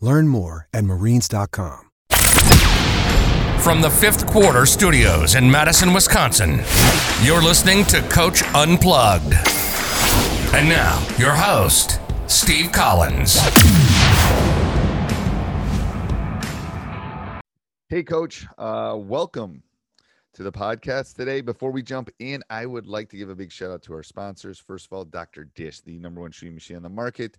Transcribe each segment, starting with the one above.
Learn more at marines.com. From the fifth quarter studios in Madison, Wisconsin, you're listening to Coach Unplugged. And now, your host, Steve Collins. Hey, Coach. Uh, welcome to the podcast today. Before we jump in, I would like to give a big shout out to our sponsors. First of all, Dr. Dish, the number one shooting machine on the market,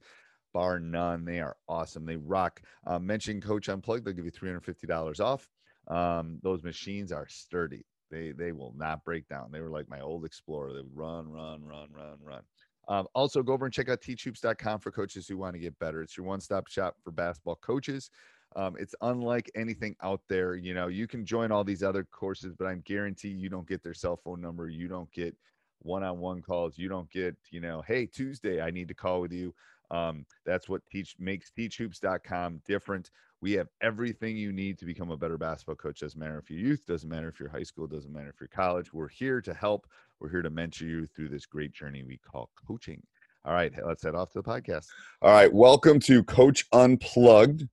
bar none. They are awesome. They rock. Uh, mention Coach Unplugged, they'll give you $350 off. Um, those machines are sturdy. They they will not break down. They were like my old Explorer. They would run, run, run, run, run. Um, also, go over and check out teachhoops.com for coaches who want to get better. It's your one-stop shop for basketball coaches. Um, it's unlike anything out there. You know, you can join all these other courses, but I'm guarantee you don't get their cell phone number. You don't get one-on-one calls. You don't get, you know, hey, Tuesday, I need to call with you. Um, that's what teach makes teachhoops.com different. We have everything you need to become a better basketball coach. Doesn't matter if you're youth, doesn't matter if you're high school, doesn't matter if you're college. We're here to help. We're here to mentor you through this great journey we call coaching. All right, let's head off to the podcast. All right, welcome to Coach Unplugged.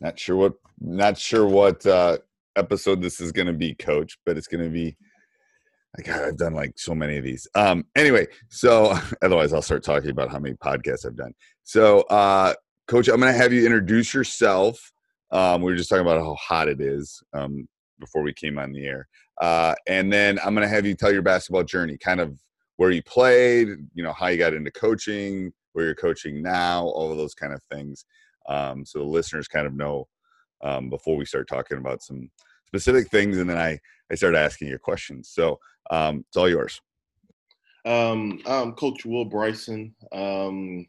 Not sure what not sure what uh episode this is going to be, coach, but it's going to be God, I've done like so many of these. Um, anyway, so otherwise I'll start talking about how many podcasts I've done. So, uh, Coach, I'm going to have you introduce yourself. Um, we were just talking about how hot it is um, before we came on the air, uh, and then I'm going to have you tell your basketball journey, kind of where you played, you know, how you got into coaching, where you're coaching now, all of those kind of things, um, so the listeners kind of know um, before we start talking about some specific things, and then I I start asking you questions. So um, it's all yours. Um, I'm Coach Will Bryson. Um,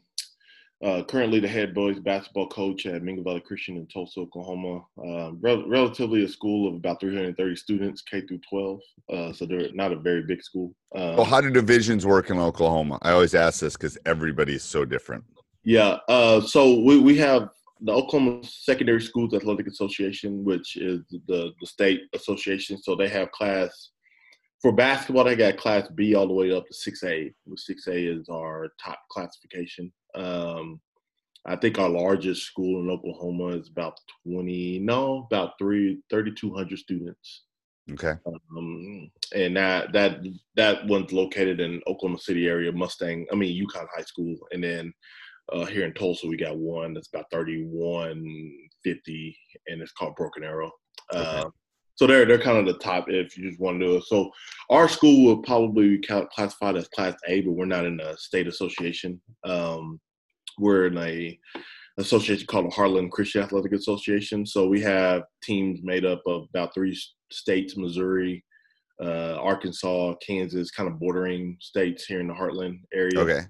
uh, currently the head boys basketball coach at Mingo Valley Christian in Tulsa, Oklahoma. Uh, rel- relatively a school of about 330 students, K through 12. Uh, so they're not a very big school. Um, well, how do divisions work in Oklahoma? I always ask this because everybody is so different. Yeah. Uh, so we, we have the Oklahoma Secondary Schools Athletic Association, which is the, the state association. So they have class for basketball, they got class B all the way up to 6A. 6A is our top classification. Um, I think our largest school in Oklahoma is about 20, no, about three, 3,200 students. Okay. Um, and that, that, that one's located in Oklahoma City area, Mustang, I mean, Yukon High School. And then uh, here in Tulsa, we got one that's about 3150 and it's called Broken Arrow. Okay. Uh, so they're they're kind of the top if you just want to do it. So our school will probably be classified as Class A, but we're not in a state association. Um, we're in a association called the Heartland Christian Athletic Association. So we have teams made up of about three states: Missouri, uh, Arkansas, Kansas, kind of bordering states here in the Heartland area. Okay.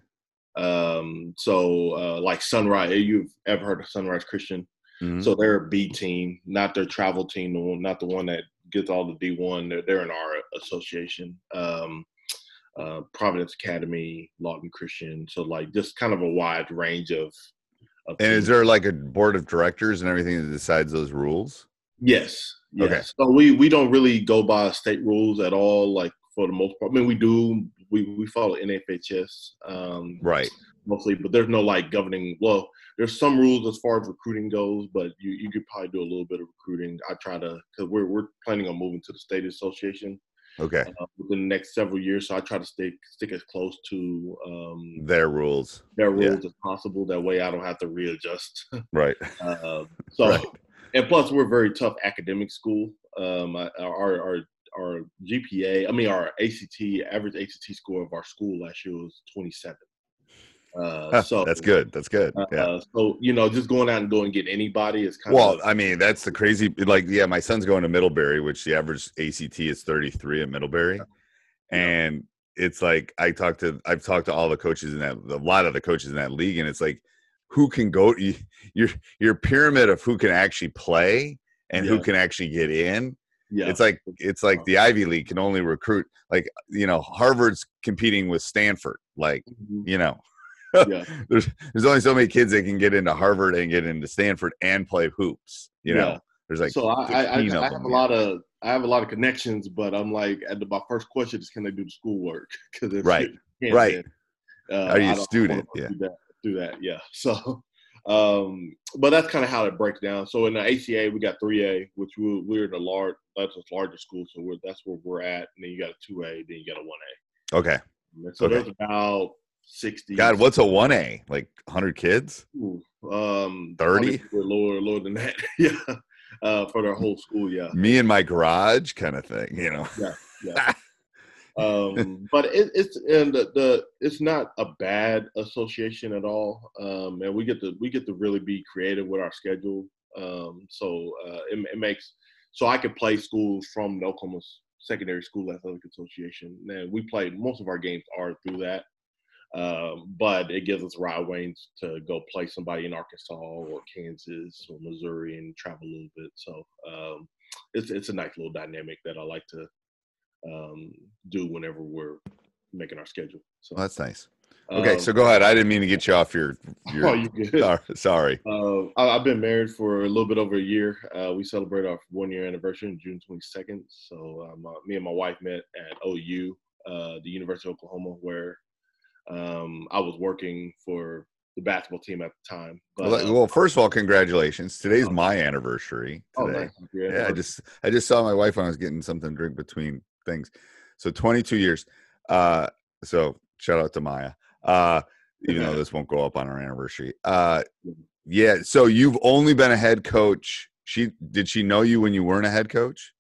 Um, so uh, like Sunrise, you've ever heard of Sunrise Christian? Mm-hmm. So they're a B team, not their travel team, the one, not the one that gets all the D one. They're, they're in our association. Um, uh, Providence Academy, Lawton Christian. So like just kind of a wide range of and is there like a board of directors and everything that decides those rules? Yes. Yes. Okay. So we we don't really go by state rules at all. Like for the most part, I mean, we do. We we follow NFHS. Um, Right. Mostly, but there's no like governing. Well, there's some rules as far as recruiting goes, but you you could probably do a little bit of recruiting. I try to because we're we're planning on moving to the state association Okay. uh, within the next several years, so I try to stay stick as close to um, Their rules. their yeah. rules as possible. That way, I don't have to readjust. Right. uh, so, Right. and plus, we're a very tough academic school. Um, our our our GPA, I mean, our ACT average ACT score of our school last year was 27. Uh, so That's good. That's good. Uh, Yeah. so you know, just going out and going get anybody is kind Well, of Well, I mean, that's the crazy. Like, yeah, my son's going to Middlebury, which the average ACT is 33 at Middlebury, and it's like I talked to, I've talked to all the coaches in that, a lot of the coaches in that league, and it's like, who can go? You, your your pyramid of who can actually play and who can actually get in. yeah. It's like it's like the Ivy League can only recruit like you know Harvard's competing with Stanford. Like Mhm. you know, yeah, there's there's only so many kids that can get into Harvard and get into Stanford and play hoops. You know, Yeah. there's like so I, I, I, I have a lot of I have a lot of connections, but I'm like, at the, my first question is, can they do the schoolwork? Because Right. Right. uh, Are you a student? Yeah. Do that. Do that. Yeah. So, um, but that's kind of how it breaks down. So in the ACA, we got 3A, which we, we're the large, that's the largest school. So we're, that's where we're at. And then you got a 2A, then you got a 1A. okay. And so Okay. there's about 60. God, what's a one A? Like 100 kids? Ooh, um, 30? probably Lower, lower than that. yeah. Uh, for their whole school. Yeah. Me in my garage, kind of thing. You know, Yeah. um, but it, it's and the, the it's not a bad association at all. Um, and we get to we get to really be creative with our schedule. Um, so uh, it, it makes so I could play schools from the Oklahoma Secondary School Athletic Association. And we play most of our games are through that. Um, but it gives us right ways to go play somebody in Arkansas or Kansas or Missouri and travel a little bit. So um, it's it's a nice little dynamic that I like to um, do whenever we're making our schedule. So well, that's nice. Okay, um, so go ahead. I didn't mean to get you off your. your oh, you good? Sorry. sorry. Uh, I, I've been married for a little bit over a year. Uh, we celebrate our one year anniversary on June 22nd. So um, uh, me and my wife met at OU, uh, the University of Oklahoma, where um, I was working for the basketball team at the time. But, Well, uh, well, first of all, congratulations. Today's my anniversary. oh, nice. Happy Yeah, I just I just saw my wife when I was getting something to drink between things. So 22 years. Uh so shout out to Maya. Uh even though this won't go up on our anniversary. Uh yeah, so you've only been a head coach. She did she know you when you weren't a head coach?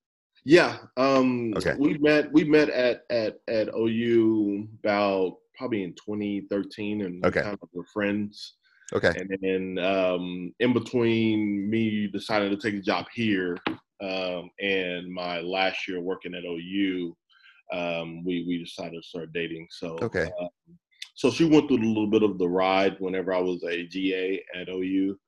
Yeah. Um Okay. we met we met at at at OU about probably in 2013 and Okay. kind of were friends. Okay. And then um in between me deciding to take a job here um and my last year working at OU, um we we decided to start dating. So Okay. um, so she went through a little bit of the ride whenever I was a GA at OU.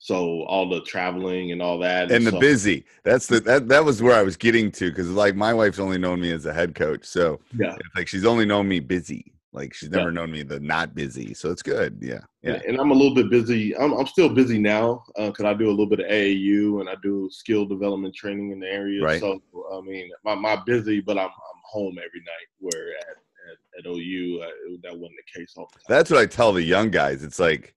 So all the traveling and all that And the so- busy. That's the that that was where I was getting to cuz like my wife's only known me as a head coach. So yeah it's like she's only known me busy. Like she's Yeah. never known me the not busy. So it's good. Yeah. Yeah. And I'm a little bit busy. I'm, I'm still busy now because I do a little bit of AAU and I do skill development training in the area. Right. So I mean, my, my busy, but I'm I'm home every night. Where at at, at OU, uh, that wasn't the case all the time. That's what I tell the young guys. It's like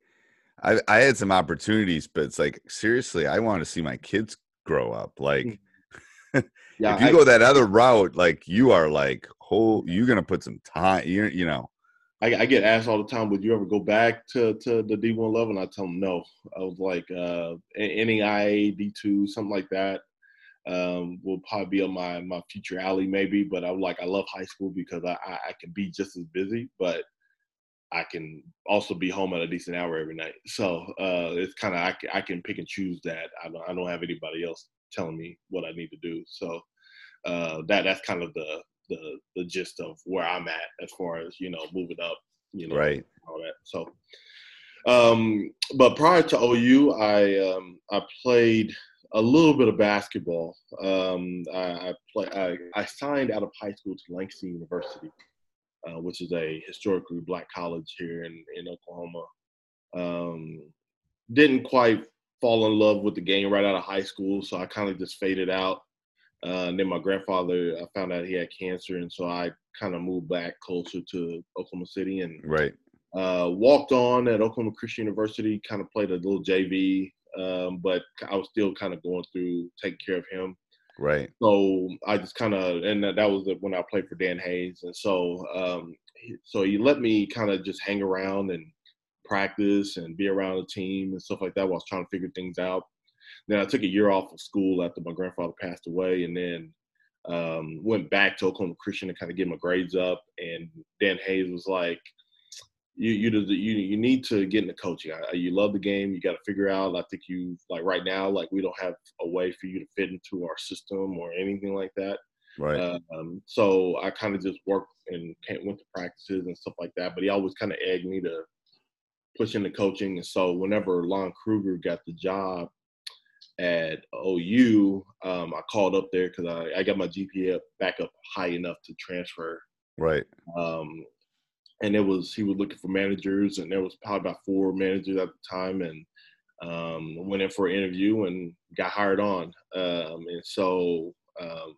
I I had some opportunities, but it's like seriously, I want to see my kids grow up. Like yeah, if you I- go that other route, like you are like whole you're gonna put some time you you know. I, I get asked all the time, would you ever go back to, to the D1 level? And I tell them no. I was like, uh, NAIA, D2, something like that um, will probably be on my, my future alley maybe. But I'm like, I love high school because I, I, I can be just as busy, but I can also be home at a decent hour every night. So uh, it's kind of, I, can- I can pick and choose that. I don't, I don't have anybody else telling me what I need to do. So uh, that that's kind of the, the the gist of where I'm at as far as you know moving up, you know, Right. all that. So, um, but prior to OU, I um, I played a little bit of basketball. Um, I I, play, I I signed out of high school to Langston University, uh, which is a historically black college here in in Oklahoma. Um, didn't quite fall in love with the game right out of high school, so I kind of just faded out. Uh, and then my grandfather, I found out he had cancer, and so I kind of moved back closer to Oklahoma City and Right. uh, walked on at Oklahoma Christian University. Kind of played a little JV, um, but I was still kind of going through taking care of him. Right. So I just kind of, and that was when I played for Dan Hayes, and so um, so he let me kind of just hang around and practice and be around the team and stuff like that while I was trying to figure things out. Then I took a year off of school after my grandfather passed away, and then um, went back to Oklahoma Christian to kind of get my grades up. And Dan Hayes was like, "You you you you need to get into coaching. I, you love the game. You got to figure out. I think you like right now, like we don't have a way for you to fit into our system or anything like that. Right. Um, so I kind of just worked and went to practices and stuff like that. But he always kind of egged me to push into coaching. And so whenever Lon Kruger got the job at OU, um, I called up there because I, I got my GPA back up high enough to transfer. right. Um, and it was he was looking for managers, and there was probably about four managers at the time, and um, went in for an interview and got hired on. Um, and so um,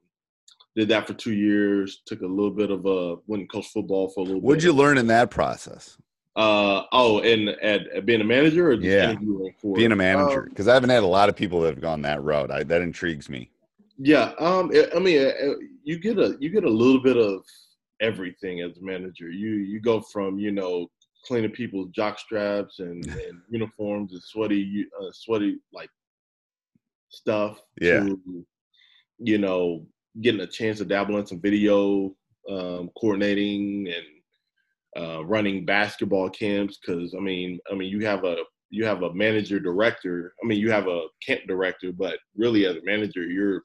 did that for two years. Took a little bit of a went and coached football for a little bit. What'd bit. you learn in that process? Uh oh, and at, at being a manager or Yeah. for Being a manager, Um, because I haven't had a lot of people that have gone that route. I, that intrigues me. Yeah, um, I I mean, uh, you get a you get a little bit of everything as a manager. You you go from you know cleaning people's jock straps and, and uniforms and sweaty uh, sweaty like stuff Yeah. to you know getting a chance to dabble in some video um, coordinating and uh, running basketball camps because I mean I mean you have a you have a manager director I mean you have a camp director but really as a manager you're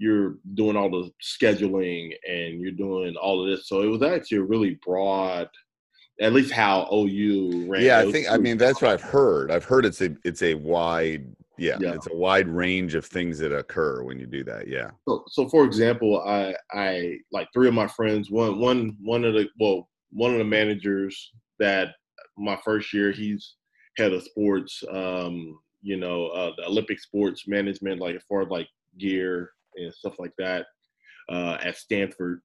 you're doing all the scheduling and you're doing all of this so it was actually a really broad at least how OU ran Yeah, I think. I mean, that's what I've heard. I've heard it's a it's a wide. Yeah, Yeah. it's a wide range of things that occur when you do that. Yeah. So, so for example, I I like three of my friends. One one one of the well, one of the managers that my first year, he's head of sports. Um, you know, uh, the Olympic sports management, like as far as like gear and stuff like that, uh, at Stanford.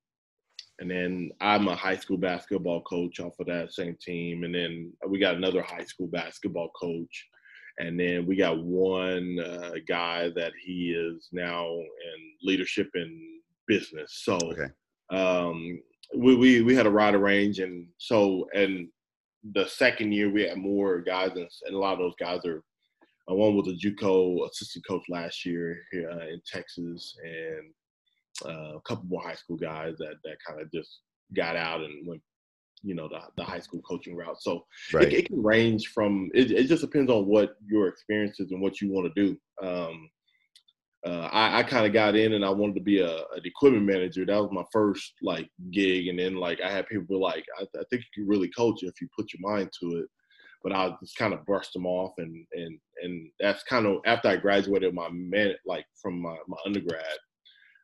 And then I'm a high school basketball coach off of that same team. And then we got another high school basketball coach and then we got one uh, guy that he is now in leadership and business. So Okay. um, we, we we had a wide range, and so and the second year we had more guys, and, and a lot of those guys are. Uh, one was a JUCO assistant coach last year here uh, in Texas, and uh, a couple more high school guys that that kind of just got out and went, you know, the the high school coaching route. So Right. it, it can range from it, it just depends on what your experience is and what you want to do um, uh, I, I kind of got in and I wanted to be a, an equipment manager. That was my first like gig, and then like I had people like, I, I think you can really coach if you put your mind to it. But I just kind of brushed them off, and and and that's kind of after I graduated my man like from my, my undergrad.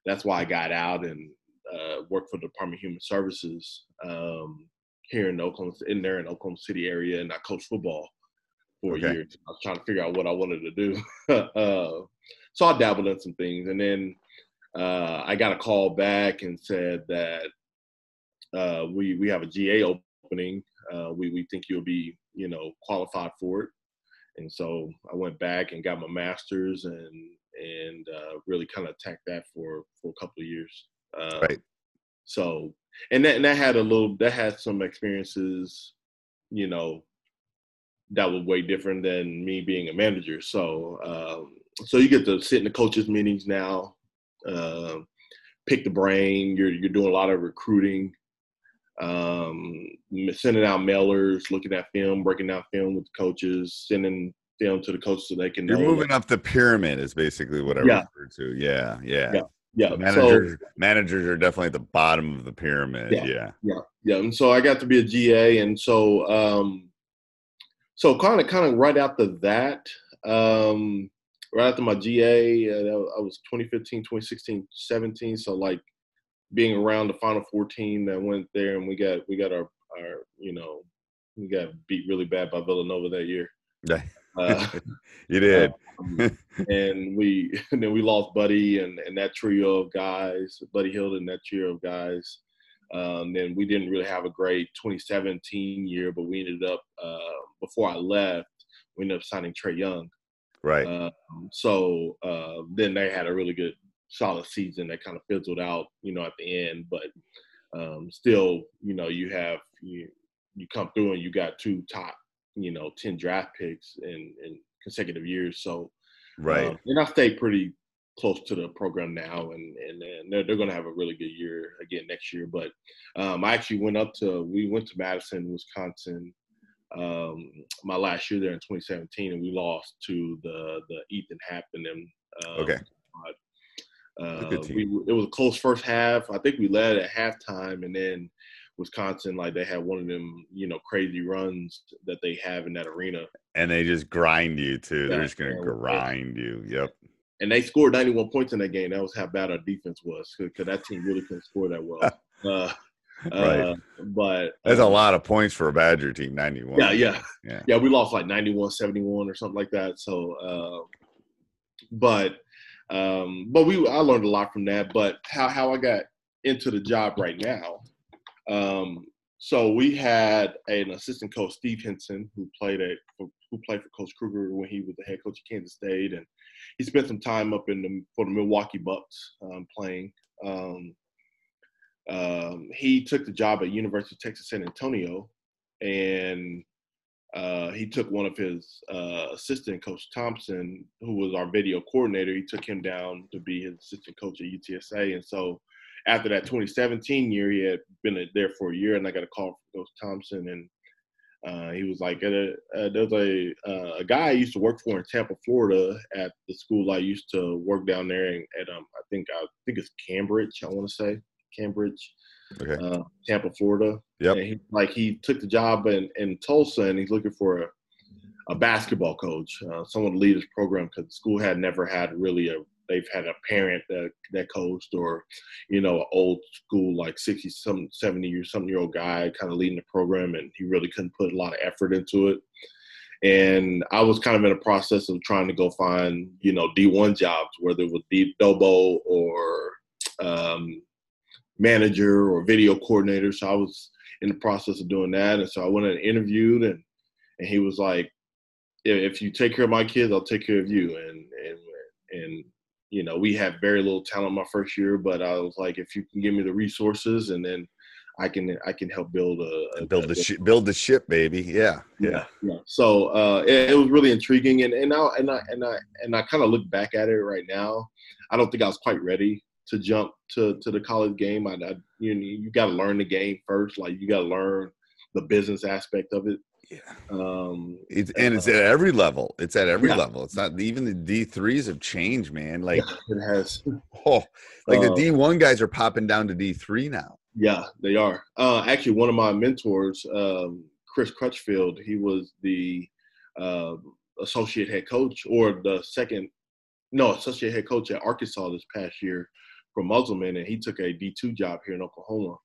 That's why I got out and uh, worked for the Department of Human Services um, here in Oklahoma, in there in Oklahoma City area, and I coached football for Okay. a year. I was trying to figure out what I wanted to do. uh, so I dabbled in some things, and then uh, I got a call back and said that uh, we we have a GA opening. Uh, we we think you'll be you know qualified for it, and so I went back and got my master's and and uh, really kind of attacked that for for a couple of years. Uh, Right. So and that and that had a little that had some experiences, you know, that was way different than me being a manager. So um, so you get to sit in the coaches meetings now, uh, pick the brain. You're you're doing a lot of recruiting, um, sending out mailers, looking at film, breaking down film with the coaches, sending film to the coaches so they can. You're moving up the pyramid, is basically what I Yeah. refer to. Yeah, yeah. Yeah. Yeah, So so- managers, managers are definitely at the bottom of the pyramid. Yeah. Yeah. Yeah, yeah. And so I got to be a GA, and so um, so kind of kind of right after that, um, right after my GA, uh, I was 2015, 2016, 17. So like being around the Final Four team that went there, and we got we got our our you know we got beat really bad by Villanova that year. Uh, you did. Um, and we and then we lost Buddy and, and that trio of guys, Buddy Hield and that trio of guys. Um, then we didn't really have a great 2017 year, but we ended up uh, before I left, we ended up signing Trae Young. Right. Um, so uh, then they had a really good, solid season that kind of fizzled out, you know, at the end. But um, still, you know, you have you you come through and you got two top, you know, ten draft picks in in consecutive years. So right. um, and I stay pretty close to the program now, and and, and they're they're going to have a really good year again next year. But um, I actually went up to we went to Madison, Wisconsin. Um, my last year there in 2017, and we lost to the the Ethan Happ and them. Um, Okay. Uh, we it was a close first half. I think we led at halftime, and then Wisconsin, like they had one of them, you know, crazy runs that they have in that arena, And they just grind you too. They're just gonna yeah, grind you. Yep. and they scored 91 points in that game. That was how bad our defense was, because that team really couldn't score that well. Uh, Right. uh, but That's a um, lot of points for a Badger team, 91. Yeah, yeah, Yeah. yeah. We lost like 91, 71 or something like that. So, uh, but, um, but we, I learned a lot from that. But how how I got into the job right now. Um, so we had an assistant coach, Steve Henson, who played at who played for Coach Kruger when he was the head coach of Kansas State, and he spent some time up in the for the Milwaukee Bucks um, playing. Um, um, he took the job at University of Texas San Antonio, and uh, he took one of his uh, assistant coach Thompson, who was our video coordinator. He took him down to be his assistant coach at UTSA, and so after that 2017 year, he had been there for a year, and I got a call from Coach Thompson, and uh, he was like, uh, "There's a uh, a guy I used to work for in Tampa, Florida, at the school I used to work down there, and at um, I think I think it's Cambridge, I want to say Cambridge, Okay. uh, Tampa, Florida. Yep. And he, like he took the job in, in Tulsa, and he's looking for a, a basketball coach, uh, someone to lead his program because the school had never had really a. They've had a parent that that coached, or you know, an old school like sixty some seventy or something year old guy kind of leading the program, and he really couldn't put a lot of effort into it. And I was kind of in a process of trying to go find, you know, D1 jobs, whether it was D Dobo or um, manager or video coordinator. So I was in the process of doing that. And so I went and interviewed and, and he was like, if, you take care of my kids, I'll take care of you. And, and, and, you know, we had very little talent my first year, but I was like, if you can give me the resources and then I can, I can help build a, a build the ship build the ship, baby. Yeah. Yeah. yeah. So uh, it, it was really intriguing, and and now and I and I and I kind of look back at it right now. I don't think I was quite ready to jump to to the college game. I, I you know, you got to learn the game first. Like you got to learn the business aspect of it. Yeah. Um, It's and it's at every level. It's at every Yeah. level. It's not even the D threes have changed, man. Like it has. oh, like the Uh, D one guys are popping down to D three now. Yeah, they are. Uh, actually, one of my mentors, um, Chris Crutchfield, he was the uh, associate head coach or the second, no, associate head coach at Arkansas this past year for Musselman, and he took a D2 job here in Oklahoma.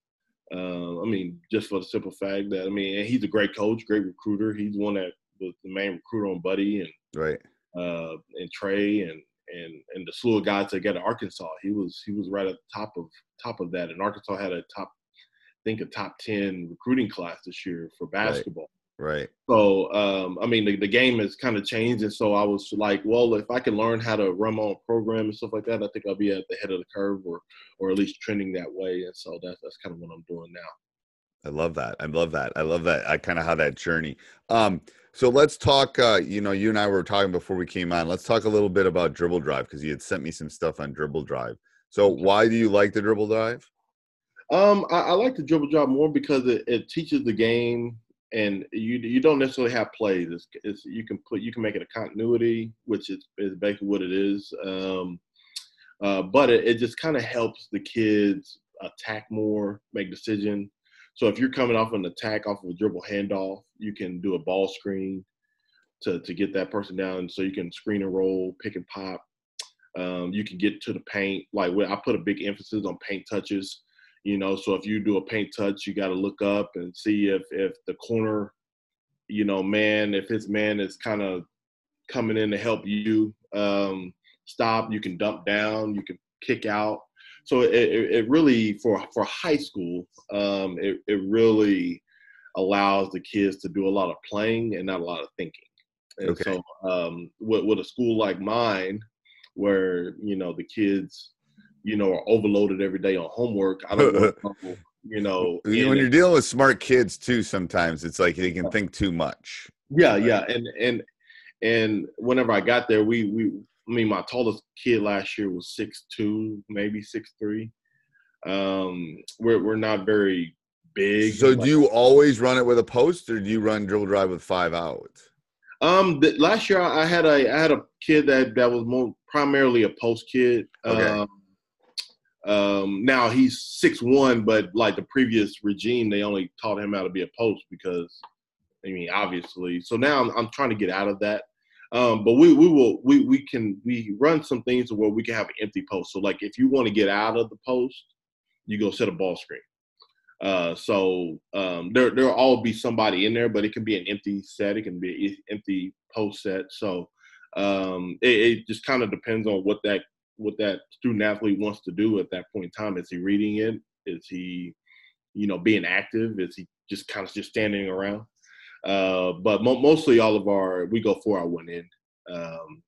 Uh, I mean, just for the simple fact that, I mean, and he's a great coach, great recruiter. He's the one that was the main recruiter on Buddy and Right. uh, and Trae and and and the slew of guys that got to Arkansas. He was he was right at the top of top of that. And Arkansas had a top, I think a top ten recruiting class this year for basketball. Right. So um, I mean the, the game has kind of changed, and so I was like, well, if I can learn how to run my own program and stuff like that, I think I'll be at the head of the curve, or or at least trending that way. And so that's that's kind of what I'm doing now. I love that. I love that. I love that. I kind of how that journey. Um, so let's talk. Uh, you know, you and I were talking before we came on. Let's talk a little bit about dribble drive because you had sent me some stuff on dribble drive. So why do you like the dribble drive? Um, I, I like the dribble drive more because it, it teaches the game, and you you don't necessarily have plays. It's, it's you can put you can make it a continuity, which is, is basically what it is. Um, uh, but it, it just kind of helps the kids attack more, make decision. So if you're coming off an attack off of a dribble handoff, you can do a ball screen to to get that person down, so you can screen and roll, pick and pop. Um, you can get to the paint. Like I put a big emphasis on paint touches you know so if you do a paint touch you got to look up and see if if the corner you know, man, if his man is kind of coming in to help you um, stop, you can dump down, you can kick out. So it, it, really for for high school, um, it it really allows the kids to do a lot of playing and not a lot of thinking. And Okay. so um, with with a school like mine, where you know the kids, you know, are overloaded every day on homework, I don't know, you know, when you're dealing with smart kids too, sometimes it's like they can think too much. Yeah, yeah, and and and whenever I got there, we we I mean my tallest kid last year was six two, maybe six three. Um, we're we're not very big. So do you always run it with a post, or do you run dribble drive with five outs? Um, the, last year I had a I had a kid that that was more primarily a post kid. Okay. Um, um, now he's six one, but like the previous regime, they only taught him how to be a post because, I mean, obviously. So now I'm, I'm trying to get out of that. Um, but we we will we we can we run some things where we can have an empty post. So like if you want to get out of the post, you go set a ball screen. Uh, so um, there there'll all be somebody in there, but it can be an empty set. It can be an empty post set. So um, it, it just kind of depends on what that what that student athlete wants to do at that point in time. Is he reading it? Is he, you know, being active? Is he just kind of just standing around? Uh, but mo- mostly all of our we go four out one in. Um,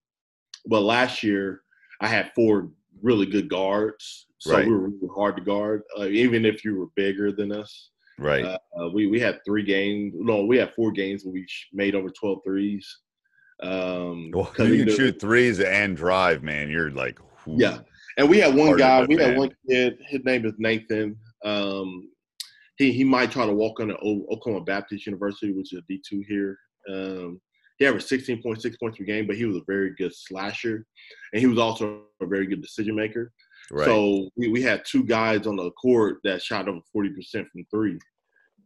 but last year I had four really good guards, so Right. we were really hard to guard, uh, even if you were bigger than us. Right. Uh, we we had three games. No, we had four games where we sh- made over 12 threes. Um, well, you can shoot threes and drive, man. You're like, Yeah, and we had one guy. We had one kid. His name is Nathan. Um, he he might try to walk on to Oklahoma Baptist University, which is a D two here. Um, he averaged 16.6 points per game, but he was a very good slasher, and he was also a very good decision maker. Right. So we, we had two guys on the court that shot over 40% from three.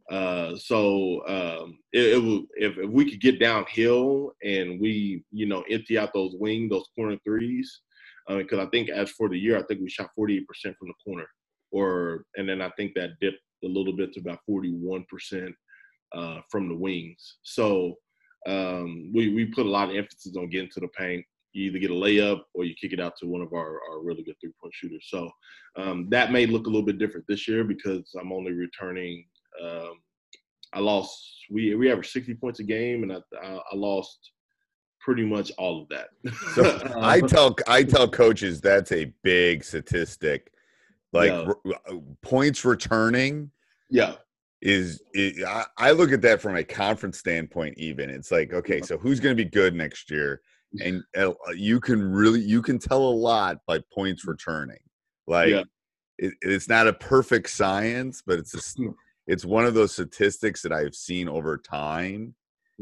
Uh, so um, it, it was if, if we could get downhill and we, you know, empty out those wing, those corner threes, because I think as for the year, I think we shot 48% from the corner, or and then I think that dipped a little bit to about 41% uh, from the wings. So um, we we put a lot of emphasis on getting to the paint. You either get a layup or you kick it out to one of our, our really good three point shooters. So um, that may look a little bit different this year because I'm only returning. Um, I lost. We we averaged 60 points a game, and I I, I lost pretty much all of that. So I tell I tell coaches that's a big statistic. Like Yeah. r- uh, points returning yeah, is, is I, I look at that from a conference standpoint. Even it's like okay, so who's going to be good next year? And uh, you can really you can tell a lot by points returning. Like Yeah. it, it's not a perfect science, but it's s- it's one of those statistics that I've seen over time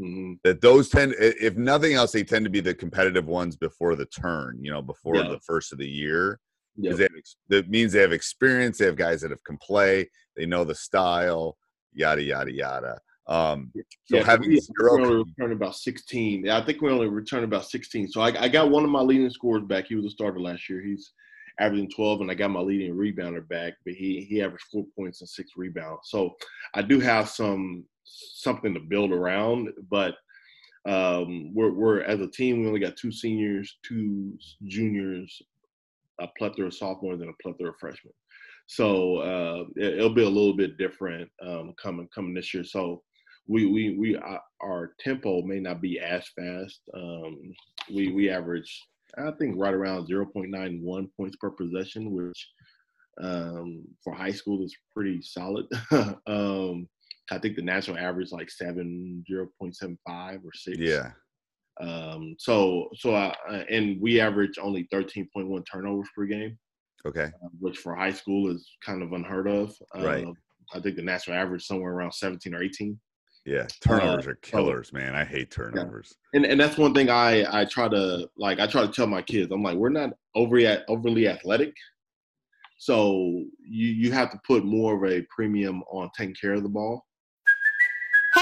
Mhm. that those tend if nothing else they tend to be the competitive ones before the turn you know before Yeah. the first of the year they have, that means they have experience they have guys that have can play they know the style yada yada yada um so Yeah, having we, zero we only returned about 16. I think we only returned about 16. So I, I got one of my leading scorers back. He was a starter last year. He's averaging 12, and I got my leading rebounder back, but he he averaged four points and six rebounds. So I do have some something to build around, but um, we're we're as a team we only got two seniors, two juniors, a plethora of sophomores, and a plethora of freshmen. So uh, it, it'll be a little bit different um, coming coming this year. So we we we uh, our tempo may not be as fast. Um, we we average I think right around 0.91 points per possession, which um, for high school is pretty solid. um, I think the national average is like seven zero point seven five or six. yeah Um, so so I, uh, and we average only 13.1 turnovers per game okay um, which for high school is kind of unheard of. Right. Um, I think the national average is somewhere around 17 or 18. Yeah uh, turnovers are so- killers man i hate turnovers And and that's one thing I I try to like I try to tell my kids. I'm like we're not overly overly athletic. So you you have to put more of a premium on taking care of the ball.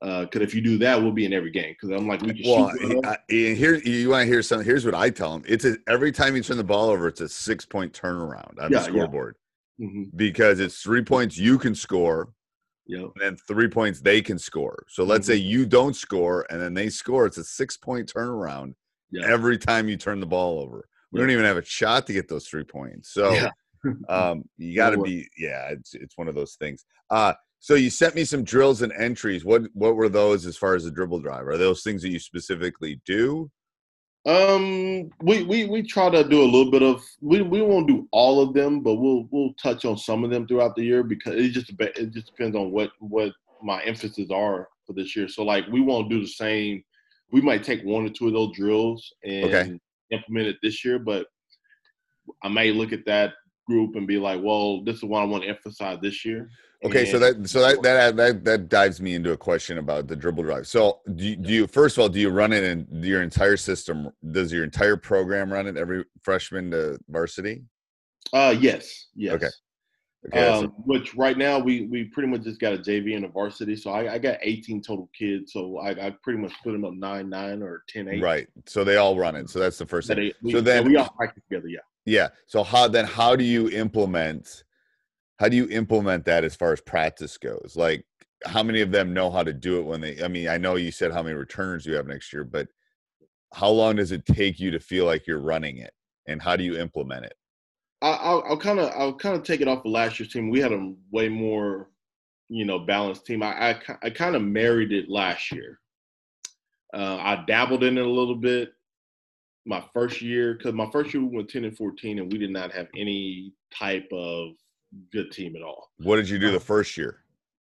Because uh, if you do that, we'll be in every game. Because I'm like, we can Well, shoot. I- and here you want to hear something. Here's what I tell them: it's a, every time you turn the ball over, it's a six point turnaround on Yeah, the yeah. scoreboard Mhm. because it's three points you can score, Yep. and three points they can score. So let's say Mm-hmm. you don't score and then they score. It's a six point turnaround Yeah. every time you turn the ball over. We don't even have a shot to get those three points. So Yeah. um, you got to be yeah. It's it's one of those things. Uh, so you sent me some drills and entries. What what were those as far as the dribble drive? Are those things that you specifically do? Um, we, we we try to do a little bit of we, we won't do all of them, but we'll we'll touch on some of them throughout the year because it just it just depends on what what my emphasis are for this year. So like we won't do the same. We might take one or two of those drills and Okay. implement it this year, but I may look at that group and be like, well, this is what I want to emphasize this year. Okay, so that so that that that that dives me into a question about the dribble drive. So do you, do you first of all do you run it in your entire system? Does your entire program run it every freshman to varsity? uh yes yes Okay. Okay, um, which right now we we pretty much just got a JV and a varsity. So I, I got 18 total kids. So I, I pretty much put them up nine nine or 10 eight. right. So they all run it. So that's the first thing. they- we, So then we all practice together. Yeah. Yeah. So how then how do you implement how do you implement that as far as practice goes? Like how many of them know how to do it when they I mean, I know you said how many returns you have next year, but how long does it take you to feel like you're running it? And how do you implement it? I'll, kind of I'll kind of take it off of last year's team. We had a way more, you know, balanced team. I I, I kind of married it last year. Uh, I dabbled in it a little bit my first year because my first year we went 10 and 14 and we did not have any type of good team at all. What did you do the first year?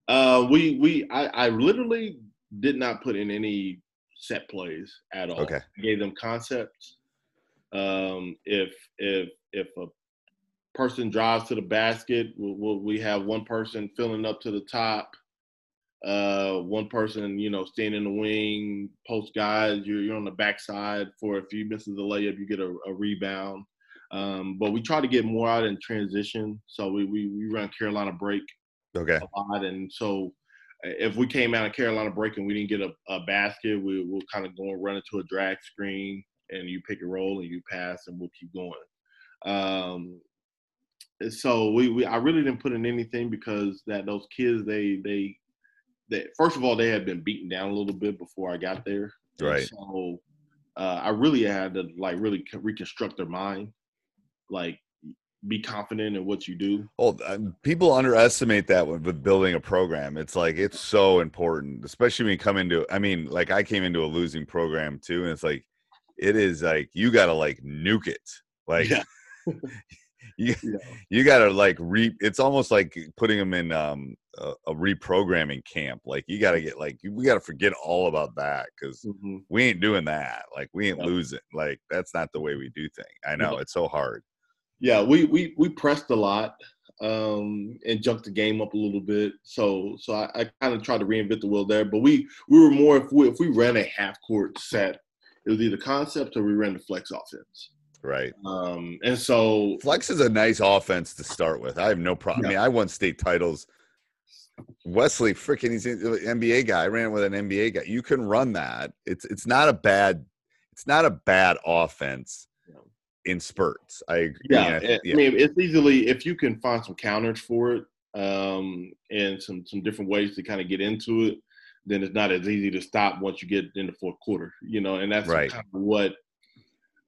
Uh, we we I, I literally did not put in any set plays at all. Okay. I gave them concepts. Um, if if if a person drives to the basket, we'll, we'll, we have one person filling up to the top. Uh, one person, you know, staying in the wing, post guys. You're you're on the backside for if you misses the layup, you get a, a rebound. Um, but we try to get more out in transition. So we we, we run Carolina break Okay. a lot. And so uh, if we came out of Carolina break and we didn't get a, a basket, we, we'll kind of go and run into a drag screen and you pick and roll and you pass and we'll keep going. Um, so we, we I really didn't put in anything because that those kids they they they first of all they had been beaten down a little bit before I got there. And Right. So uh, I really had to like really reconstruct their mind, like be confident in what you do. Well, um, people underestimate that with, with building a program. It's like it's so important, especially when you come into. I mean, like I came into a losing program too, and it's like it is like you got to like nuke it. Like Yeah. you Yeah. you got to like re. It's almost like putting them in um a, a reprogramming camp. Like you got to get like we got to forget all about that because Mhm. we ain't doing that. Like we ain't losing. Like that's not the way we do things. I know it's so hard. Yeah, we we we pressed a lot um, and junked the game up a little bit. So so I, I kind of tried to reinvent the wheel there. But we we were more if we if we ran a half court set, it was either concept or we ran the flex offense. Right. Um, and so Flex is a nice offense to start with. I have no problem. I mean, I won state titles. Wesley, freaking, he's an NBA guy. I ran with an NBA guy. You can run that. It's it's not a bad, it's not a bad offense in spurts. I agree. yeah, I mean, I, I mean it's easily if you can find some counters for it um, and some some different ways to kind of get into it, then it's not as easy to stop once you get in the fourth quarter. You know, and that's Right. kind of what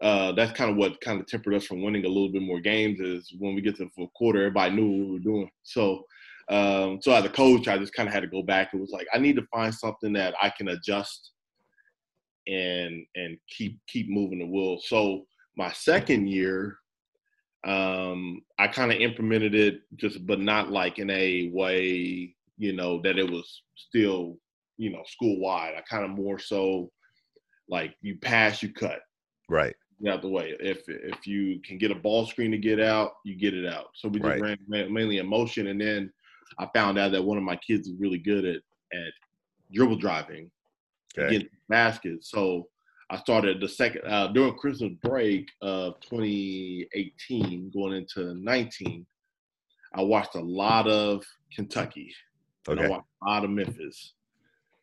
uh, that's kind of what kind of tempered us from winning a little bit more games is when we get to the fourth quarter, everybody knew what we were doing. So, um, so as a coach, I just kind of had to go back. It was like I need to find something that I can adjust and and keep keep moving the wheel. So my second year, um, I kind of implemented it just, but not like in a way, you know, that it was still you know, school wide. I kind of more so like you pass, you cut. Right. Get out the way. If if you can get a ball screen to get out, you get it out. So we just Right. ran mainly in motion, and then I found out that one of my kids is really good at at dribble driving, Okay. getting baskets. So I started the second uh, during Christmas break of 2018, going into 19. I watched a lot of Kentucky. And I watched a lot of Memphis,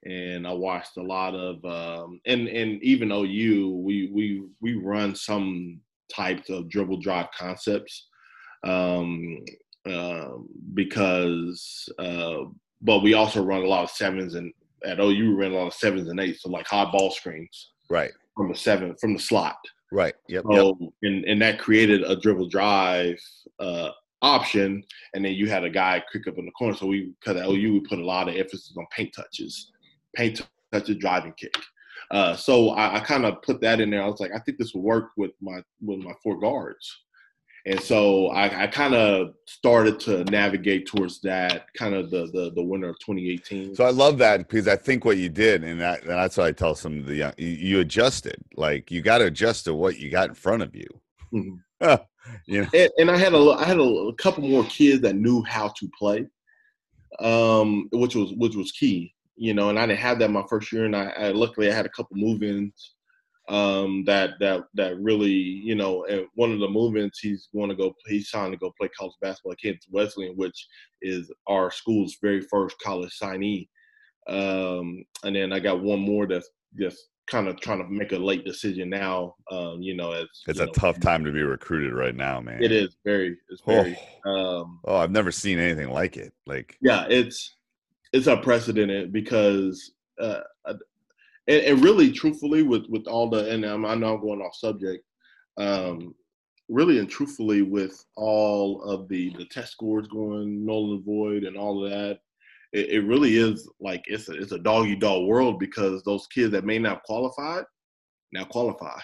and I watched a lot of um, and and even OU. We we we run some types of dribble drive concepts um, um because, uh, but we also run a lot of sevens and at OU we ran a lot of sevens and eights, so like high ball screens Right. from the seven from the slot. Right. Yep. Yep. So and and that created a dribble drive uh, option, and then you had a guy quick up in the corner. So we, because at OU, we put a lot of emphasis on paint touches, paint touches, driving kick. Uh, so I, I kind of put that in there. I was like, I think this will work with my with my four guards, and so I, I kind of started to navigate towards that kind of the the, the winter of 2018. So I love that because I think what you did, and, that, and that's what I tell some of the young, you, you adjusted. Like you got to adjust to what you got in front of you. Mhm. you know, and, and I had a I had a, a couple more kids that knew how to play, um, which was which was key, you know. And I didn't have that my first year, and I, I luckily I had a couple move-ins um, that that that really, you know. And one of the move-ins, he's going to go. He's trying to go play college basketball at Kansas Wesleyan, which is our school's very first college signee. Um, and then I got one more that's just kind of trying to make a late decision now. Um, you know, as it's you a know, tough time to be recruited right now, man. It is very, it's Oh, very. Um, oh, I've never seen anything like it. Like, yeah, it's it's unprecedented because, uh, and, and really, truthfully, with with all the, and I'm, I know I'm going off subject. Um, really and truthfully, with all of the the test scores going null and void and all of that, it, it really is like it's a, it's a dog eat dog world because those kids that may not qualified now qualify.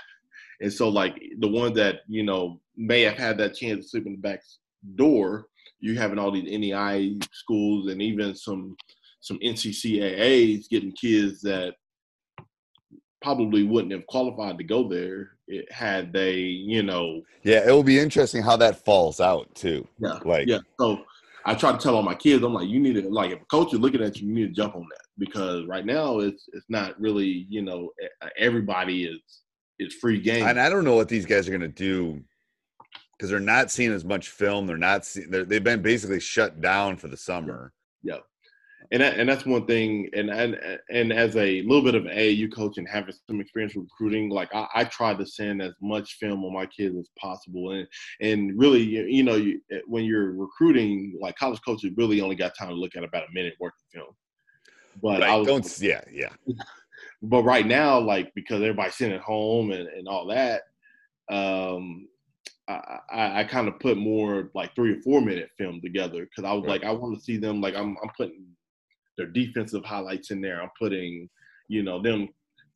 And so, like the ones that you know may have had that chance to sleep in the back door, you having all these NAIA schools and even some some NCCAAs getting kids that probably wouldn't have qualified to go there it, had they, you know, yeah, it will be interesting how that falls out too. yeah, Like, yeah. So I try to tell all my kids, I'm like, you need to like if a coach is looking at you, you need to jump on that because right now it's it's not really, you know, e- uh, everybody is is free game. and I don't know what these guys are going to do because they're not seeing as much film. They're not seeing. They're, they've been basically shut down for the summer. And that, and that's one thing. And and and as a little bit of an AAU coach and having some experience recruiting, like I, I try to send as much film on my kids as possible. And and really, you, you know, you, when you're recruiting, like college coaches really only got time to look at about a minute worth of film. But I was, Don't. Yeah. Yeah. but right now, like because everybody's sitting at home and, and all that, um, I, I, I kind of put more like three or four minute film together because I was Right. like, I want to see them like I'm I'm putting their defensive highlights in there. I'm putting, you know, them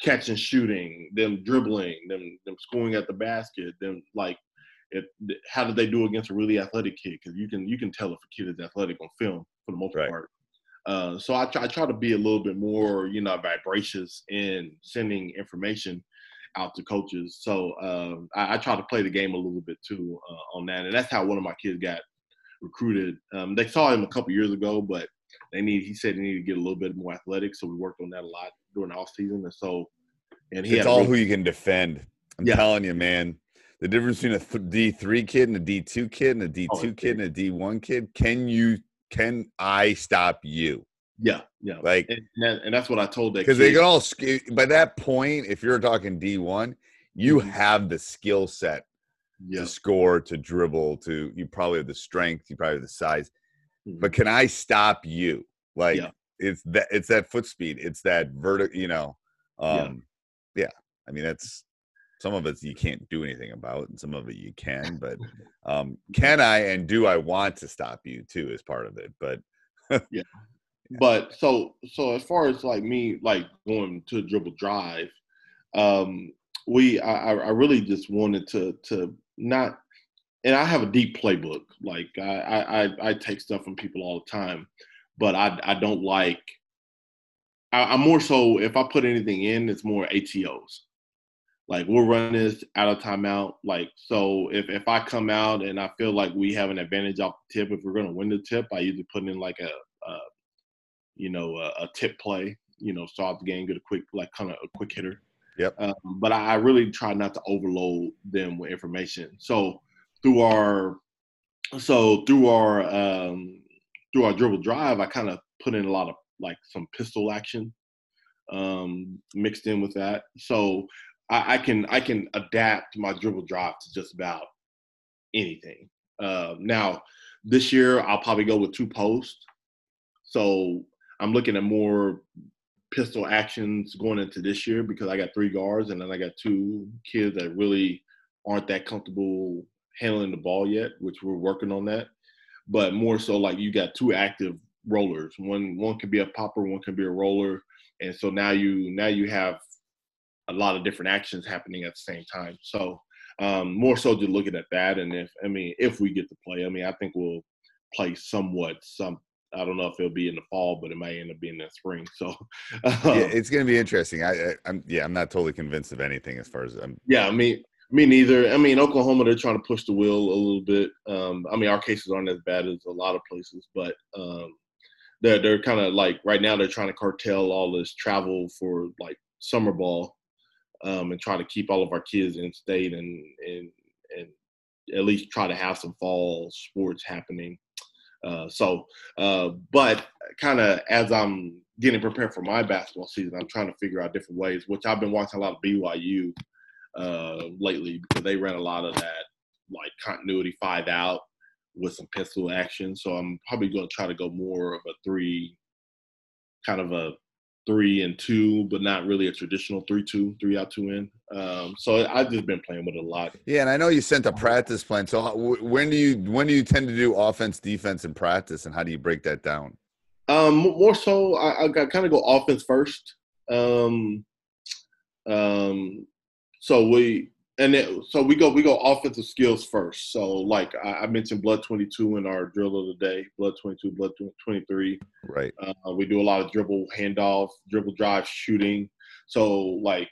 catching, shooting, them dribbling, them them scoring at the basket, them like. It, how did they do against a really athletic kid? Because you can you can tell if a kid is athletic on film for the most Right. part. Uh, so I try, I try to be a little bit more, you know, vibracious in sending information out to coaches. So um, I, I try to play the game a little bit too uh, on that, and that's how one of my kids got recruited. Um, they saw him a couple years ago, but they need. He said they need to get a little bit more athletic, so we worked on that a lot during the off season. And so, and he it's all real- who you can defend. I'm Yeah. telling you, man. The difference between a th- D3 kid and a D2 kid and a D2 Oh, kid and a D1 kid. Can you? Can I stop you? yeah, yeah, Like, and, and, that, and that's what I told that because they can all sk- by that point, if you're talking D1, you Mhm. have the skill set yeah, to score, to dribble, to you probably have the strength, you probably have the size. Mhm. But can I stop you? Like Yeah. it's that it's that foot speed, it's that vertical, you know. Yeah. Um yeah. I mean that's some of it you can't do anything about and some of it you can, but um can I and do I want to stop you too is part of it. But yeah. but so so as far as like me like going to dribble drive um we i I really just wanted to to not and i have a deep playbook like i i i take stuff from people all the time but i i don't like I, I'm more so if I put anything in, it's more ATOs. Like we'll run this out of timeout. Like so, if if I come out and I feel like we have an advantage off the tip, if we're going to win the tip, I usually put in like a, a you know, a, a, tip play. You know, start the game, get a quick like kind of a quick hitter. Yep. Um, but I, I really try not to overload them with information. So through our so through our um, through our dribble drive, I kind of put in a lot of like some pistol action um, mixed in with that. So I, I, can I can adapt my dribble drive to just about anything. Uh, now this year I'll probably go with two posts. So I'm looking at more pistol actions going into this year because I got three guards and then I got two kids that really aren't that comfortable handling the ball yet, which we're working on that. But more so like you got two active rollers. One one can be a popper, one can be a roller. And so now you now you have a lot of different actions happening at the same time. So um, more so just looking at that and if I mean if we get to play, I mean I think we'll play somewhat some I don't know if it'll be in the fall, but it might end up being in the spring. So, um, yeah, it's going to be interesting. I, I, am yeah, I'm not totally convinced of anything as far as I'm. Yeah, I mean, me neither. I mean, Oklahoma, they're trying to push the wheel a little bit. Um, I mean, our cases aren't as bad as a lot of places, but um, they're they're kind of like right now they're trying to cartel all this travel for like summer ball, um, and try to keep all of our kids in state and and and at least try to have some fall sports happening. Uh, so, uh, but kind of as I'm getting prepared for my basketball season, I'm trying to figure out different ways. Which I've been watching a lot of BYU uh, lately because they ran a lot of that like continuity five out with some pistol action. So I'm probably going to try to go more of a three, kind of a three and two, but not really a traditional three two, three out two in. Um, so I've just been playing with it a lot. Yeah, and I know you sent a practice plan. So how, when do you when do you tend to do offense, defense, and practice, and how do you break that down? Um, more so, I, I kind of go offense first. Um, um, so we and it, so we go we go offensive skills first. So like I, I, mentioned, blood twenty two in our drill of the day, blood twenty two, blood twenty three. Right. Uh, we do a lot of dribble handoff, dribble drive, shooting. So like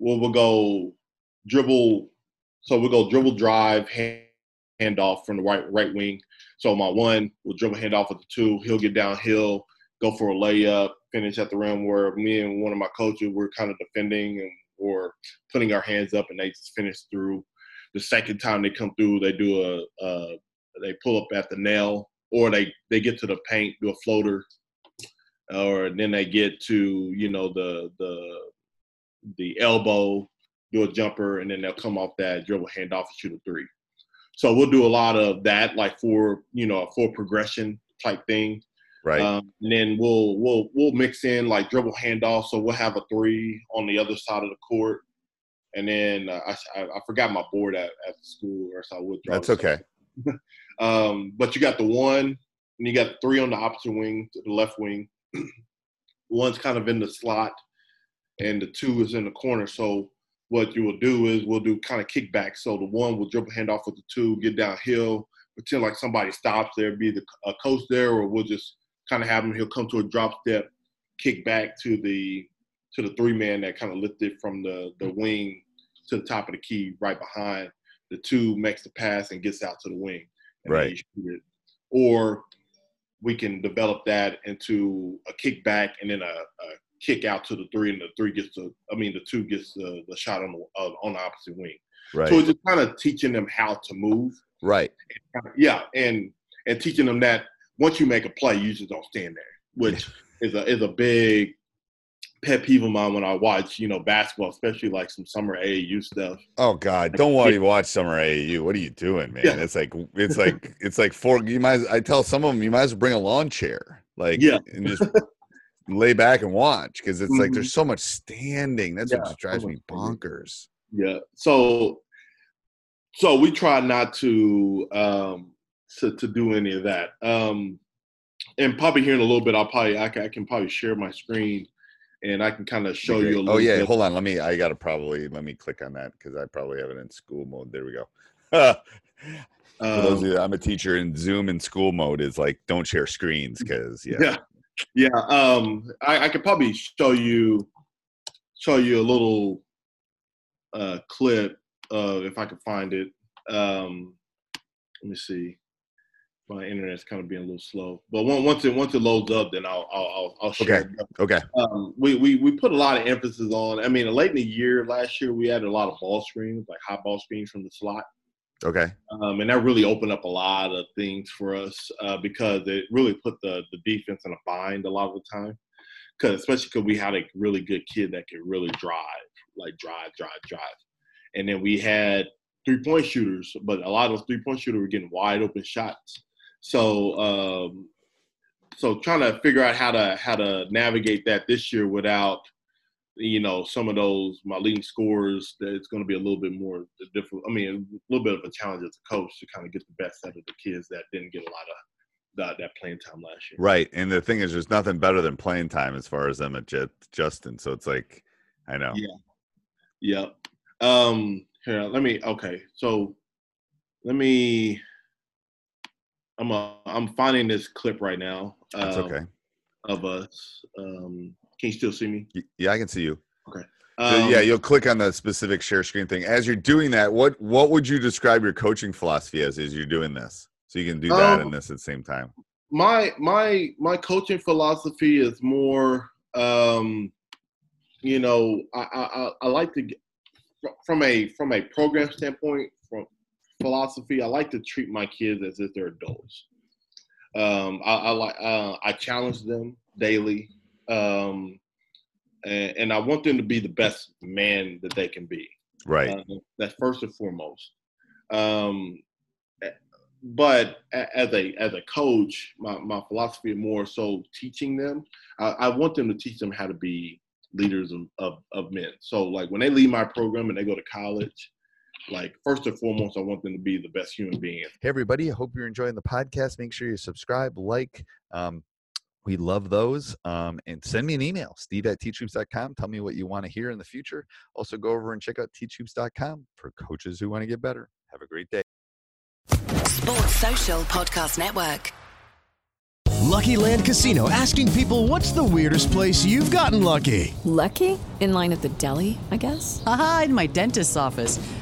we'll, we'll go dribble. So we'll go dribble drive hand, handoff from the right right wing. So my one will dribble handoff with the two. He'll get downhill, go for a layup, finish at the rim. Where me and one of my coaches we're kind of defending and or putting our hands up and they just finish through. The second time they come through, they do a, a they pull up at the nail or they they get to the paint, do a floater, or then they get to you know the the the elbow, do a jumper, and then they'll come off that dribble handoff and shoot a three. So we'll do a lot of that, like for you know a full progression type thing. Right. Um, and then we'll we'll we'll mix in like dribble handoff. So we'll have a three on the other side of the court, and then uh, I, I forgot my board at, at the school, or so I would. That's okay. um, but you got the one, and you got three on the opposite wing, the left wing. One's kind of in the slot, and the two is in the corner. So what you will do is we'll do kind of kickback. So the one will dribble handoff with the two, get downhill, pretend like somebody stops there, be the a coach there, or we'll just kind of have him. He'll come to a drop step, kick back to the to the three man that kind of lifted from the the wing to the top of the key right behind. The two makes the pass and gets out to the wing. right. Or we can develop that into a kick back and then a, a, kick out to the three, and the three gets the. I mean, the two gets the, the shot on the uh, on the opposite wing. Right. So it's just kind of teaching them how to move. Right. Yeah, and and teaching them that once you make a play, you just don't stand there, which is a is a big pet peeve of mine when I watch, you know, basketball, especially like some summer AAU stuff. Oh God, don't want to watch summer AAU. What are you doing, man? Yeah. It's like it's like it's like four. You might. I tell some of them you might as well bring a lawn chair, like yeah, and just lay back and watch because it's mm-hmm. like there's so much standing. That's yeah, what just drives me bonkers. Yeah. So, so we try not to um to, to do any of that. Um, and probably here in a little bit, I'll probably I can, I can probably share my screen and I can kind of show you. a oh yeah, bit. hold on. Let me. I gotta probably let me click on that because I probably have it in school mode. There we go. For those of um, you, I'm a teacher, and Zoom in school mode is like don't share screens because yeah. yeah. yeah, um, I, I could probably show you show you a little uh, clip uh, if I could find it. Um, let me see. My internet's kind of being a little slow, but once it once it loads up, then I'll I'll I'll, I'll share. Okay. Okay. Um, we, we we put a lot of emphasis on. I mean, late in the year last year, we had a lot of ball screens, like high ball screens from the slot. Okay. Um, and that really opened up a lot of things for us uh, because it really put the, the defense in a bind a lot of the time. Cause especially because we had a really good kid that could really drive, like drive, drive, drive. And then we had three point shooters, but a lot of those three point shooters were getting wide open shots. So, um, so trying to figure out how to how to navigate that this year without you know, some of those my leading scores that it's going to be a little bit more difficult. I mean, a little bit of a challenge as a coach to kind of get the best out of the kids that didn't get a lot of that, that playing time last year. Right, and the thing is, there's nothing better than playing time as far as them at Justin. So it's like, I know. Yeah. Yeah. Um. Here, let me. Okay, so let me. I'm a, I'm finding this clip right now. That's um, okay. Of us. Um. Can you still see me? Yeah, I can see you. Okay. So yeah, Um, you'll click on the specific share screen thing. As you're doing that, what what would you describe your coaching philosophy as as you're doing this? So you can do that Um, and this at the same time. my my my coaching philosophy is more um you know i i, I- like to get from a from a program standpoint philosophy i like to treat my kids as if they're adults um i, I like uh, i challenge them daily um and, and i want them to be the best man that they can be Right. uh, that's first and foremost. Um, but as a as a coach, my, my philosophy is more so teaching them. I, I want them to teach them how to be leaders of, of, of men. So like when they leave my program and they go to college, like first and foremost, I want them to be the best human being. Hey everybody, I hope you're enjoying the podcast. Make sure you subscribe, like. Um, we love those. Um, and send me an email, steve at teachhoops.com. Tell me what you want to hear in the future. Also, go over and check out teachhoops.com for coaches who want to get better. Have a great day. Sports Social Podcast Network. Lucky Land Casino asking people what's the weirdest place you've gotten lucky? Lucky? In line at the deli, I guess? Aha, in my dentist's office.